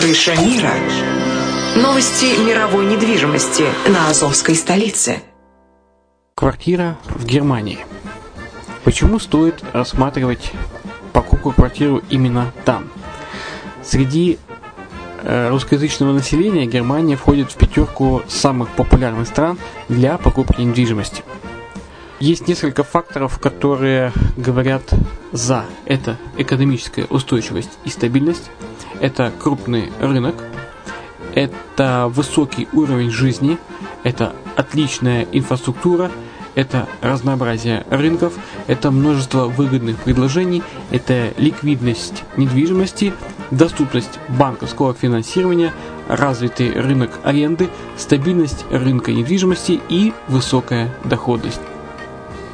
Крыша мира. Новости мировой недвижимости на Азовской столице. Квартира в Германии. Почему стоит рассматривать покупку квартиры именно там? Среди э, русскоязычного населения Германия входит в пятерку самых популярных стран для покупки недвижимости. Есть несколько факторов, которые говорят за. Это экономическая устойчивость и стабильность, это крупный рынок, это высокий уровень жизни, это отличная инфраструктура, это разнообразие рынков, это множество выгодных предложений, это ликвидность недвижимости, доступность банковского финансирования, развитый рынок аренды, стабильность рынка недвижимости и высокая доходность.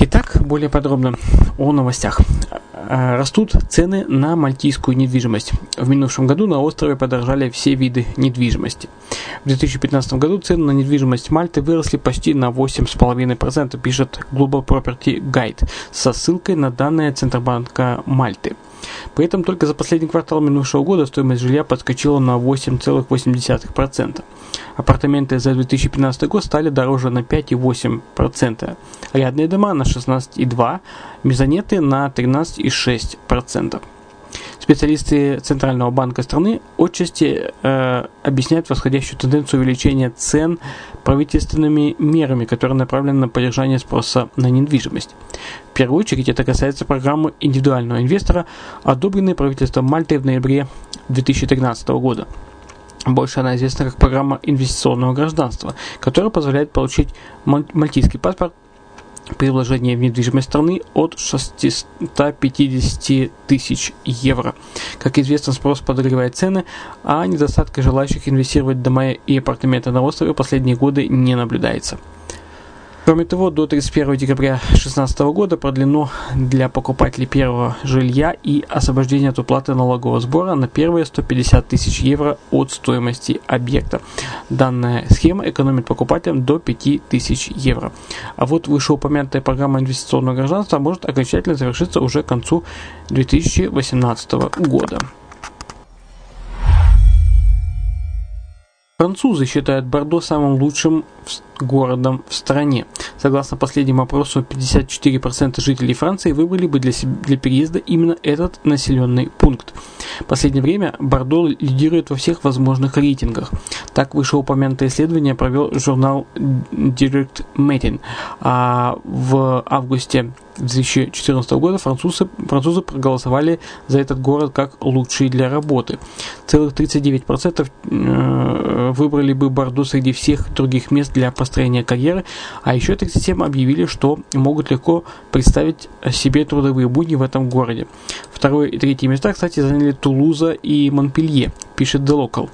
Итак, более подробно о новостях. А, растут цены на мальтийскую недвижимость. В минувшем году на острове подорожали все виды недвижимости. В 2015 году цены на недвижимость Мальты выросли почти на 8,5%, пишет Global Property Guide со ссылкой на данные Центробанка Мальты – при этом только за последний квартал минувшего года стоимость жилья подскочила на 8,8%. Апартаменты за 2015 год стали дороже на 5,8%. Рядные дома на 16,2%, мезонеты на 13,6%. Специалисты Центрального банка страны отчасти э, объясняют восходящую тенденцию увеличения цен правительственными мерами, которые направлены на поддержание спроса на недвижимость. В первую очередь это касается программы индивидуального инвестора, одобренной правительством Мальты в ноябре 2013 года. Больше она известна как программа инвестиционного гражданства, которая позволяет получить мальтийский паспорт при вложении в недвижимость страны от 650 тысяч евро. Как известно, спрос подогревает цены, а недостатка желающих инвестировать в дома и апартаменты на острове последние годы не наблюдается. Кроме того, до 31 декабря 2016 года продлено для покупателей первого жилья и освобождение от уплаты налогового сбора на первые 150 тысяч евро от стоимости объекта. Данная схема экономит покупателям до 5 тысяч евро. А вот вышеупомянутая программа инвестиционного гражданства может окончательно завершиться уже к концу 2018 года. Французы считают Бордо самым лучшим городом в стране. Согласно последнему опросу, 54% жителей Франции выбрали бы для, для переезда именно этот населенный пункт. В последнее время Бордо лидирует во всех возможных рейтингах. Так вышеупомянутое исследование провел журнал Direct Meeting. А в августе 2014 года французы, французы проголосовали за этот город как лучший для работы. Целых 39% э, выбрали бы Бордо среди всех других мест для построения карьеры, а еще 37 объявили, что могут легко представить себе трудовые будни в этом городе. Второе и третье места, кстати, заняли Тулуза и Монпелье, пишет The Local.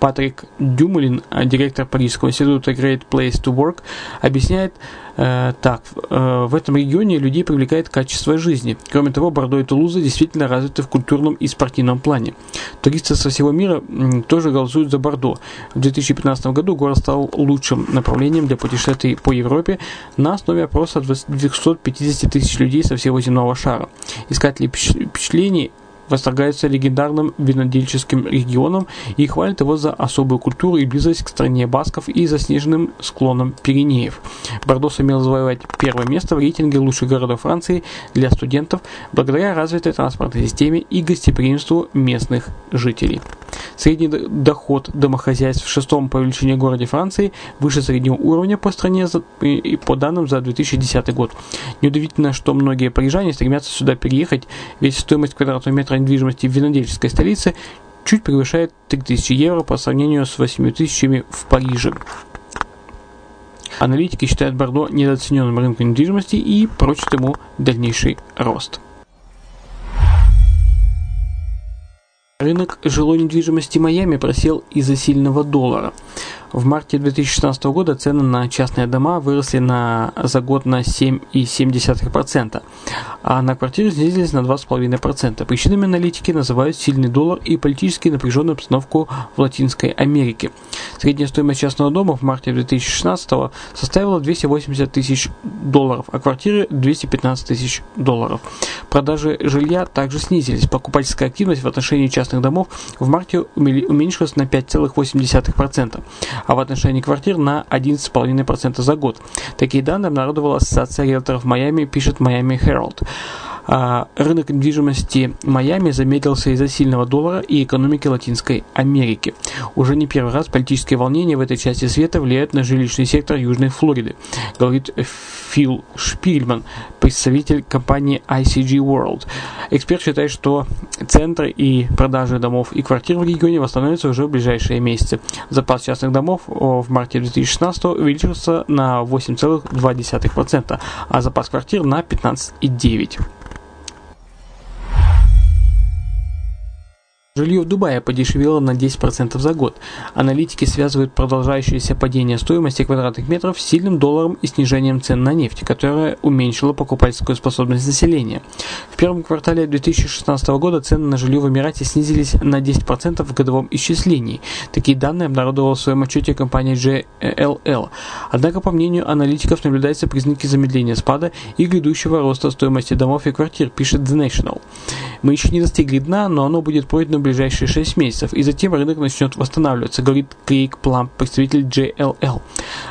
Патрик Дюмулин, директор Парижского института Great Place to Work, объясняет э, так. Э, в этом регионе людей привлекает качество жизни. Кроме того, Бордо и Тулуза действительно развиты в культурном и спортивном плане. Туристы со всего мира тоже голосуют за Бордо. В 2015 году город стал лучшим направлением для путешествий по Европе на основе опроса 250 тысяч людей со всего земного шара. Искатели впечатлений восторгаются легендарным винодельческим регионом и хвалят его за особую культуру и близость к стране басков и заснеженным склонам Пиренеев. Бордо сумел завоевать первое место в рейтинге лучших городов Франции для студентов благодаря развитой транспортной системе и гостеприимству местных жителей. Средний доход домохозяйств в шестом по величине городе Франции выше среднего уровня по стране по данным за 2010 год. Неудивительно, что многие парижане стремятся сюда переехать, ведь стоимость квадратного метра недвижимости в винодельческой столице чуть превышает 3000 евро по сравнению с 8000 в Париже. Аналитики считают Бордо недооцененным рынком недвижимости и прочат ему дальнейший рост. Рынок жилой недвижимости Майами просел из-за сильного доллара. В марте 2016 года цены на частные дома выросли на, за год на 7,7%, а на квартиры снизились на 2,5%. Причинами аналитики называют сильный доллар и политически напряженную обстановку в Латинской Америке. Средняя стоимость частного дома в марте 2016 составила 280 тысяч долларов, а квартиры 215 тысяч долларов. Продажи жилья также снизились. Покупательская активность в отношении частных домов в марте уменьшилась на 5,8% а в отношении квартир на 11,5% за год. Такие данные обнародовала Ассоциация риэлторов Майами, пишет Miami Herald. А, рынок недвижимости Майами замедлился из-за сильного доллара и экономики Латинской Америки. Уже не первый раз политические волнения в этой части света влияют на жилищный сектор Южной Флориды, говорит Фил Шпильман, представитель компании ICG World. Эксперт считает, что центры и продажи домов и квартир в регионе восстановятся уже в ближайшие месяцы. Запас частных домов в марте 2016 увеличился на 8,2%, а запас квартир на 15,9%. Жилье в Дубае подешевело на 10% за год. Аналитики связывают продолжающееся падение стоимости квадратных метров с сильным долларом и снижением цен на нефть, которое уменьшило покупательскую способность населения. В первом квартале 2016 года цены на жилье в Эмирате снизились на 10% в годовом исчислении. Такие данные обнародовала в своем отчете компания JLL. Однако, по мнению аналитиков, наблюдаются признаки замедления спада и грядущего роста стоимости домов и квартир, пишет The National. Мы еще не достигли дна, но оно будет пройдено ближайшие 6 месяцев, и затем рынок начнет восстанавливаться, говорит Крейг Пламп, представитель JLL.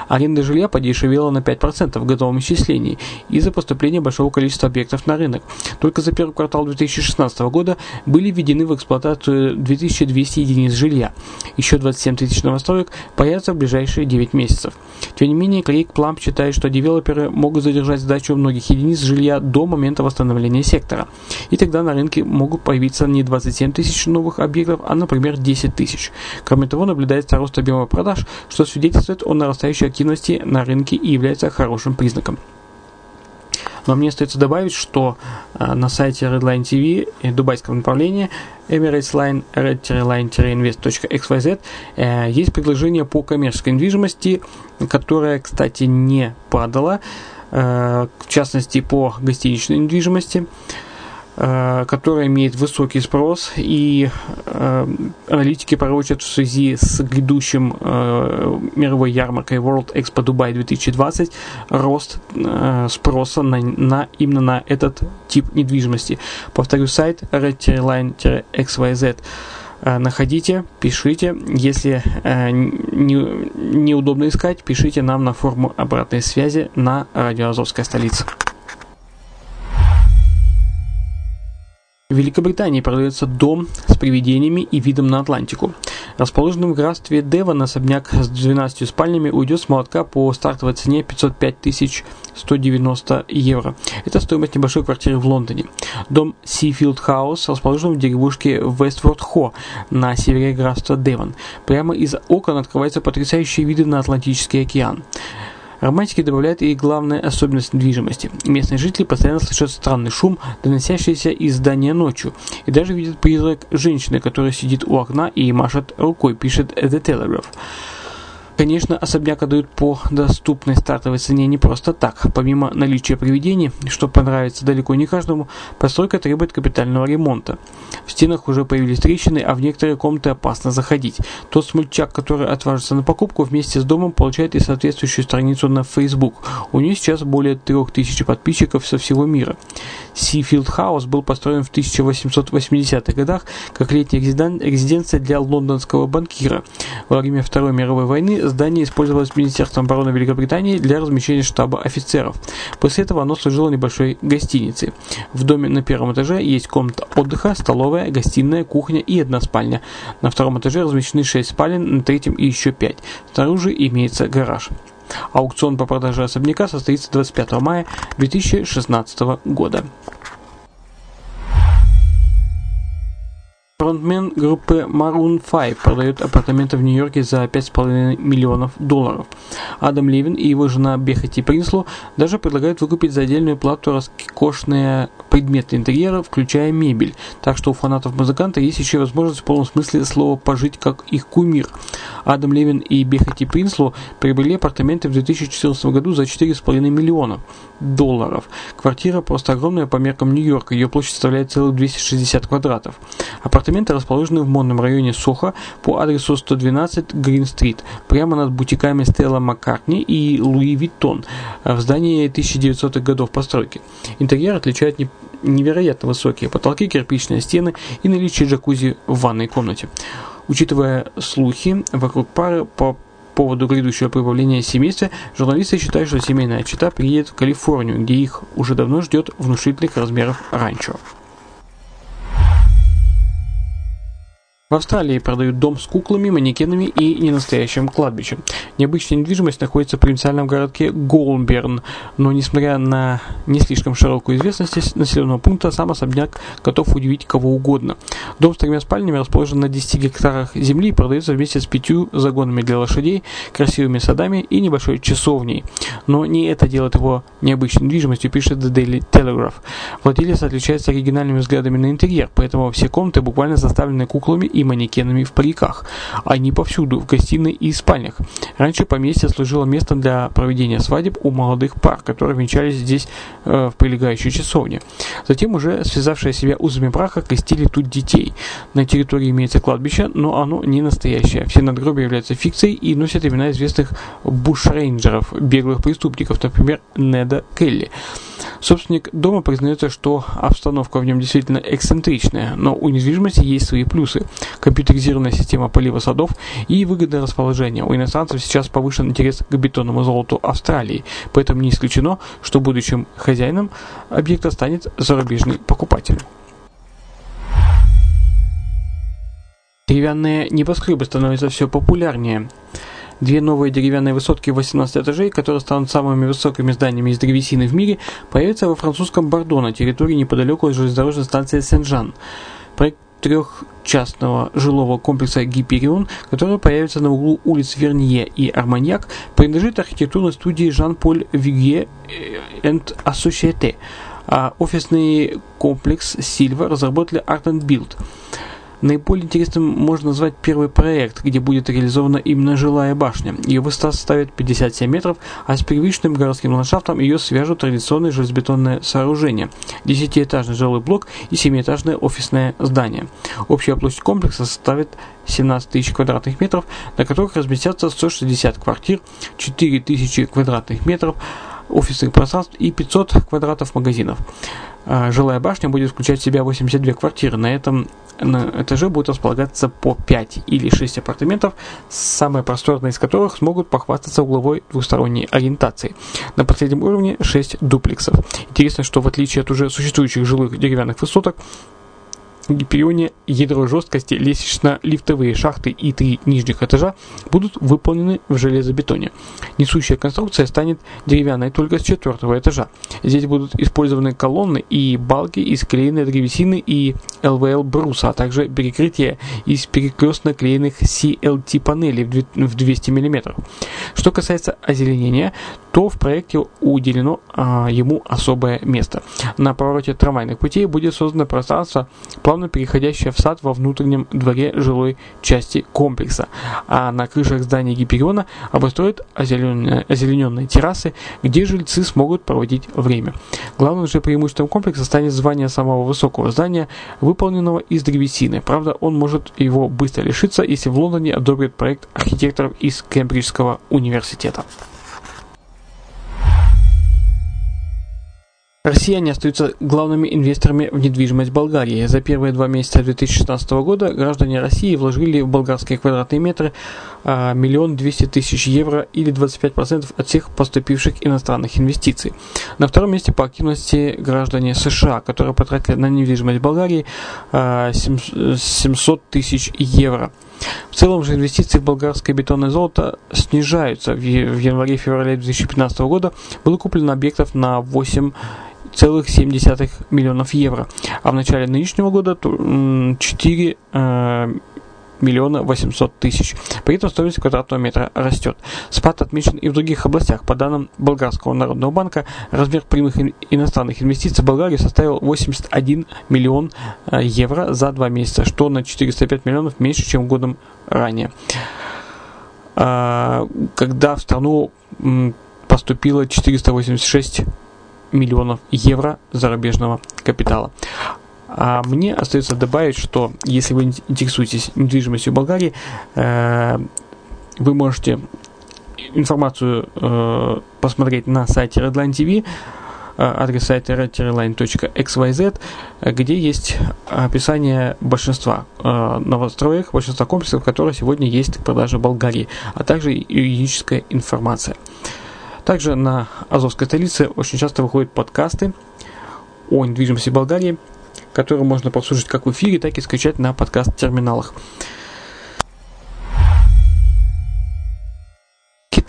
Аренда жилья подешевела на 5% в годовом исчислении из-за поступления большого количества объектов на рынок. Только за первый квартал 2016 года были введены в эксплуатацию 2200 единиц жилья. Еще 27 тысяч новостроек появятся в ближайшие 9 месяцев. Тем не менее, Крейг Пламп считает, что девелоперы могут задержать сдачу многих единиц жилья до момента восстановления сектора. И тогда на рынке могут появиться не 27 тысяч новых новых объектов, а, например, 10 тысяч. Кроме того, наблюдается рост объема продаж, что свидетельствует о нарастающей активности на рынке и является хорошим признаком. Но мне остается добавить, что э, на сайте Redline TV и дубайского направления Emirates Line red-line-invest.xyz э, есть предложение по коммерческой недвижимости, которая, кстати, не падала, э, в частности по гостиничной недвижимости. Э, которая имеет высокий спрос, и э, аналитики пророчат в связи с грядущим э, мировой ярмаркой World Expo Dubai 2020 рост спроса на, на именно на этот тип недвижимости. Повторю сайт redline-xyz находите, пишите. Если э, не, неудобно искать, пишите нам на форму обратной связи на радио Азовская столица. В Великобритании продается дом с привидениями и видом на Атлантику. Расположенный в графстве Девон особняк с 12 спальнями уйдет с молотка по стартовой цене 505 190 евро. Это стоимость небольшой квартиры в Лондоне. Дом Seafield House расположен в деревушке Вестворд Хо на севере графства Девон. Прямо из окон открываются потрясающие виды на Атлантический океан. Романтики добавляют и главная особенность недвижимости. Местные жители постоянно слышат странный шум, доносящийся из здания ночью, и даже видят призрак женщины, которая сидит у окна и машет рукой, пишет The Telegraph. Конечно, особняк отдают по доступной стартовой цене не просто так. Помимо наличия привидений, что понравится далеко не каждому, постройка требует капитального ремонта. В стенах уже появились трещины, а в некоторые комнаты опасно заходить. Тот смельчак, который отважится на покупку, вместе с домом получает и соответствующую страницу на Facebook. У нее сейчас более 3000 подписчиков со всего мира. Seafield House был построен в 1880-х годах как летняя резиденция для лондонского банкира. Во время Второй мировой войны здание использовалось Министерством обороны Великобритании для размещения штаба офицеров. После этого оно служило небольшой гостиницей. В доме на первом этаже есть комната отдыха, столовая, гостиная, кухня и одна спальня. На втором этаже размещены 6 спален, на третьем и еще 5. Снаружи имеется гараж. Аукцион по продаже особняка состоится 25 мая 2016 года. Фронтмен группы Maroon 5 продает апартаменты в Нью-Йорке за 5,5 миллионов долларов. Адам Левин и его жена Бехати Принслу даже предлагают выкупить за отдельную плату роскошные предметы интерьера, включая мебель. Так что у фанатов музыканта есть еще возможность в полном смысле слова пожить как их кумир. Адам Левин и Бехати Принслу приобрели апартаменты в 2014 году за 4,5 миллиона долларов. Квартира просто огромная по меркам Нью-Йорка, ее площадь составляет целых 260 квадратов. Апартаменты расположены в модном районе Сохо по адресу 112 Грин-стрит, прямо над бутиками Стелла Маккартни и Луи Виттон в здании 1900-х годов постройки. Интерьер отличает невероятно высокие потолки, кирпичные стены и наличие джакузи в ванной комнате. Учитывая слухи вокруг пары по поводу грядущего прибавления семейства, журналисты считают, что семейная чита приедет в Калифорнию, где их уже давно ждет внушительных размеров ранчо. В Австралии продают дом с куклами, манекенами и ненастоящим кладбищем. Необычная недвижимость находится в провинциальном городке Голмберн, но несмотря на не слишком широкую известность населенного пункта, сам особняк готов удивить кого угодно. Дом с тремя спальнями расположен на 10 гектарах земли и продается вместе с пятью загонами для лошадей, красивыми садами и небольшой часовней. Но не это делает его необычной недвижимостью, пишет The Daily Telegraph. Владелец отличается оригинальными взглядами на интерьер, поэтому все комнаты буквально заставлены куклами и манекенами в париках. Они повсюду, в гостиной и спальнях. Раньше поместье служило местом для проведения свадеб у молодых пар, которые венчались здесь э, в прилегающей часовне. Затем уже связавшие себя узами брака крестили тут детей. На территории имеется кладбище, но оно не настоящее. Все надгробия являются фикцией и носят имена известных бушрейнджеров, беглых преступников, например, Неда Келли. Собственник дома признается, что обстановка в нем действительно эксцентричная, но у недвижимости есть свои плюсы. Компьютеризированная система полива садов и выгодное расположение. У иностранцев сейчас повышен интерес к бетонному золоту Австралии, поэтому не исключено, что будущим хозяином объекта станет зарубежный покупатель. Деревянные небоскребы становятся все популярнее. Две новые деревянные высотки 18 этажей, которые станут самыми высокими зданиями из древесины в мире, появятся во французском Бордо на территории неподалеку от железнодорожной станции Сен-Жан. Проект трехчастного жилого комплекса Гиперион, который появится на углу улиц Вернье и Арманьяк, принадлежит архитектурной студии Жан-Поль Вигье and Associates, а офисный комплекс Сильва разработали Art and Build. Наиболее интересным можно назвать первый проект, где будет реализована именно жилая башня. Ее высота составит 57 метров, а с привычным городским ландшафтом ее свяжут традиционные железобетонные сооружения, десятиэтажный жилой блок и семиэтажное офисное здание. Общая площадь комплекса составит 17 тысяч квадратных метров, на которых разместятся 160 квартир, 4 тысячи квадратных метров, офисных пространств и 500 квадратов магазинов. А, жилая башня будет включать в себя 82 квартиры. На этом на этаже будет располагаться по 5 или 6 апартаментов, самые просторные из которых смогут похвастаться угловой двусторонней ориентацией. На последнем уровне 6 дуплексов. Интересно, что в отличие от уже существующих жилых деревянных высоток, Гиперионе ядро жесткости, лестнично-лифтовые шахты и три нижних этажа будут выполнены в железобетоне. Несущая конструкция станет деревянной только с четвертого этажа. Здесь будут использованы колонны и балки из клеенной древесины и ЛВЛ бруса, а также перекрытие из перекрестно клеенных CLT панелей в 200 мм. Что касается озеленения, то в проекте уделено а, ему особое место. На повороте трамвайных путей будет создано пространство плавно переходящая в сад во внутреннем дворе жилой части комплекса, а на крышах зданий Гипериона обустроят озелененные, озелененные террасы, где жильцы смогут проводить время. Главным же преимуществом комплекса станет звание самого высокого здания, выполненного из древесины. Правда, он может его быстро лишиться, если в Лондоне одобрят проект архитекторов из Кембриджского университета. Россияне остаются главными инвесторами в недвижимость Болгарии. За первые два месяца 2016 года граждане России вложили в болгарские квадратные метры а, миллион двести тысяч евро или 25% от всех поступивших иностранных инвестиций. На втором месте по активности граждане США, которые потратили на недвижимость Болгарии 700 а, тысяч евро. В целом же инвестиции в болгарское бетонное золото снижаются. В январе-феврале 2015 года было куплено объектов на 8 4,7 миллионов евро, а в начале нынешнего года 4 э, миллиона 800 тысяч. При этом стоимость квадратного метра растет. Спад отмечен и в других областях. По данным Болгарского народного банка, размер прямых иностранных инвестиций в Болгарию составил 81 миллион э, евро за два месяца, что на 405 миллионов меньше, чем годом ранее. А, когда в страну поступило 486 миллионов евро зарубежного капитала. А мне остается добавить, что если вы интересуетесь недвижимостью Болгарии, э, вы можете информацию э, посмотреть на сайте Redline TV. адрес сайта redline.xyz, где есть описание большинства новостроек, большинства комплексов, которые сегодня есть в продаже в Болгарии, а также юридическая информация. Также на Азовской столице очень часто выходят подкасты о недвижимости Болгарии, которые можно послушать как в эфире, так и скачать на подкаст-терминалах.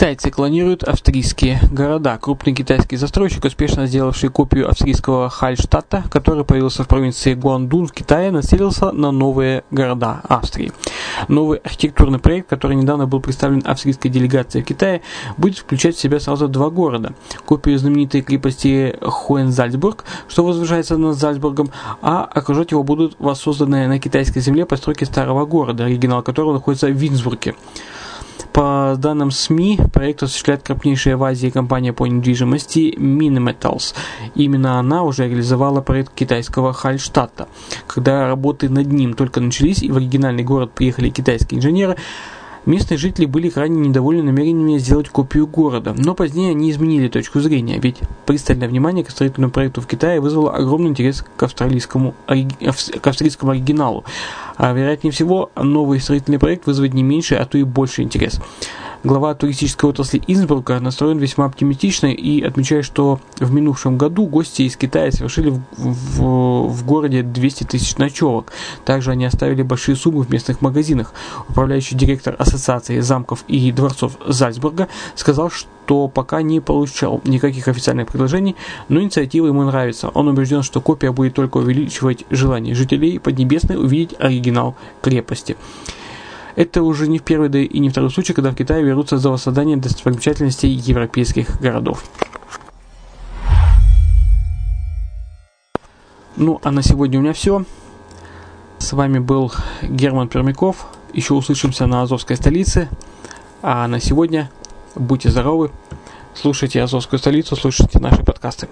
Китайцы клонируют австрийские города. Крупный китайский застройщик, успешно сделавший копию австрийского Хальштадта, который появился в провинции Гуандун в Китае, нацелился на новые города Австрии. Новый архитектурный проект, который недавно был представлен австрийской делегацией в Китае, будет включать в себя сразу два города. Копию знаменитой крепости Хуэнзальцбург, что возвышается над Зальцбургом, а окружать его будут воссозданные на китайской земле постройки старого города, оригинал которого находится в Винсбурге. По данным СМИ, проект осуществляет крупнейшая в Азии компания по недвижимости Minimetals. Именно она уже реализовала проект китайского Хальштадта. Когда работы над ним только начались и в оригинальный город приехали китайские инженеры, Местные жители были крайне недовольны намерениями сделать копию города, но позднее они изменили точку зрения, ведь пристальное внимание к строительному проекту в Китае вызвало огромный интерес к австралийскому, к австрийскому оригиналу. А вероятнее всего, новый строительный проект вызовет не меньше, а то и больше интерес. Глава туристической отрасли Инсбрука настроен весьма оптимистично и отмечает, что в минувшем году гости из Китая совершили в, в, в городе 200 тысяч ночевок. Также они оставили большие суммы в местных магазинах. Управляющий директор Ассоциации замков и дворцов Зальцбурга сказал, что пока не получал никаких официальных предложений, но инициатива ему нравится. Он убежден, что копия будет только увеличивать желание жителей Поднебесной увидеть оригинал крепости. Это уже не в первый, да и не второй случай, когда в Китае берутся за воссоздание достопримечательностей европейских городов. Ну, а на сегодня у меня все. С вами был Герман Пермяков. Еще услышимся на Азовской столице. А на сегодня будьте здоровы, слушайте Азовскую столицу, слушайте наши подкасты.